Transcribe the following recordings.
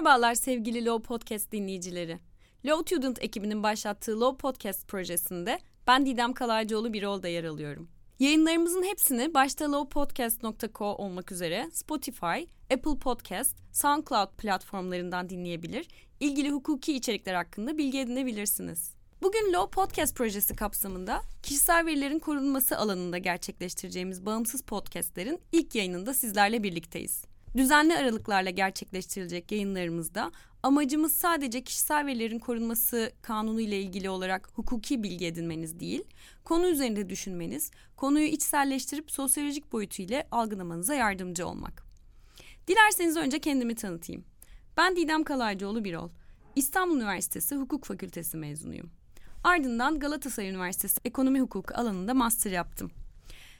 Merhabalar sevgili Low Podcast dinleyicileri. Low Student ekibinin başlattığı Low Podcast projesinde ben Didem Kalaycıoğlu bir rolda yer alıyorum. Yayınlarımızın hepsini başta lowpodcast.co olmak üzere Spotify, Apple Podcast, SoundCloud platformlarından dinleyebilir, ilgili hukuki içerikler hakkında bilgi edinebilirsiniz. Bugün Law Podcast projesi kapsamında kişisel verilerin korunması alanında gerçekleştireceğimiz bağımsız podcastlerin ilk yayınında sizlerle birlikteyiz. Düzenli aralıklarla gerçekleştirilecek yayınlarımızda amacımız sadece kişisel verilerin korunması kanunu ile ilgili olarak hukuki bilgi edinmeniz değil, konu üzerinde düşünmeniz, konuyu içselleştirip sosyolojik boyutu ile algılamanıza yardımcı olmak. Dilerseniz önce kendimi tanıtayım. Ben Didem Kalaycıoğlu Birol. İstanbul Üniversitesi Hukuk Fakültesi mezunuyum. Ardından Galatasaray Üniversitesi Ekonomi Hukuku alanında master yaptım.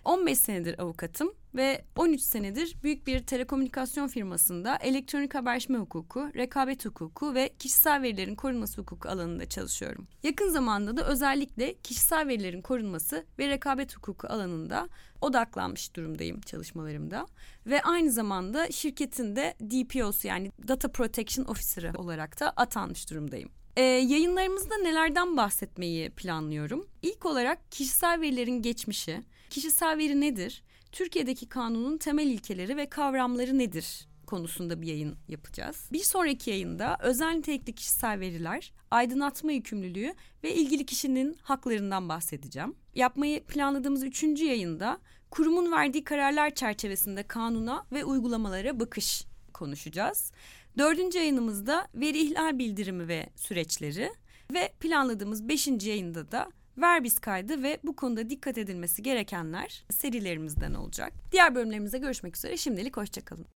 15 senedir avukatım ve 13 senedir büyük bir telekomünikasyon firmasında elektronik haberleşme hukuku, rekabet hukuku ve kişisel verilerin korunması hukuku alanında çalışıyorum. Yakın zamanda da özellikle kişisel verilerin korunması ve rekabet hukuku alanında odaklanmış durumdayım çalışmalarımda. Ve aynı zamanda şirketin de DPO'su yani Data Protection Officer'ı olarak da atanmış durumdayım. Ee, yayınlarımızda nelerden bahsetmeyi planlıyorum? İlk olarak kişisel verilerin geçmişi, kişisel veri nedir, Türkiye'deki kanunun temel ilkeleri ve kavramları nedir konusunda bir yayın yapacağız. Bir sonraki yayında özel nitelikli kişisel veriler, aydınlatma yükümlülüğü ve ilgili kişinin haklarından bahsedeceğim. Yapmayı planladığımız üçüncü yayında kurumun verdiği kararlar çerçevesinde kanuna ve uygulamalara bakış konuşacağız. Dördüncü yayınımızda veri ihlal bildirimi ve süreçleri ve planladığımız beşinci yayında da Verbis kaydı ve bu konuda dikkat edilmesi gerekenler serilerimizden olacak. Diğer bölümlerimizde görüşmek üzere. Şimdilik hoşçakalın.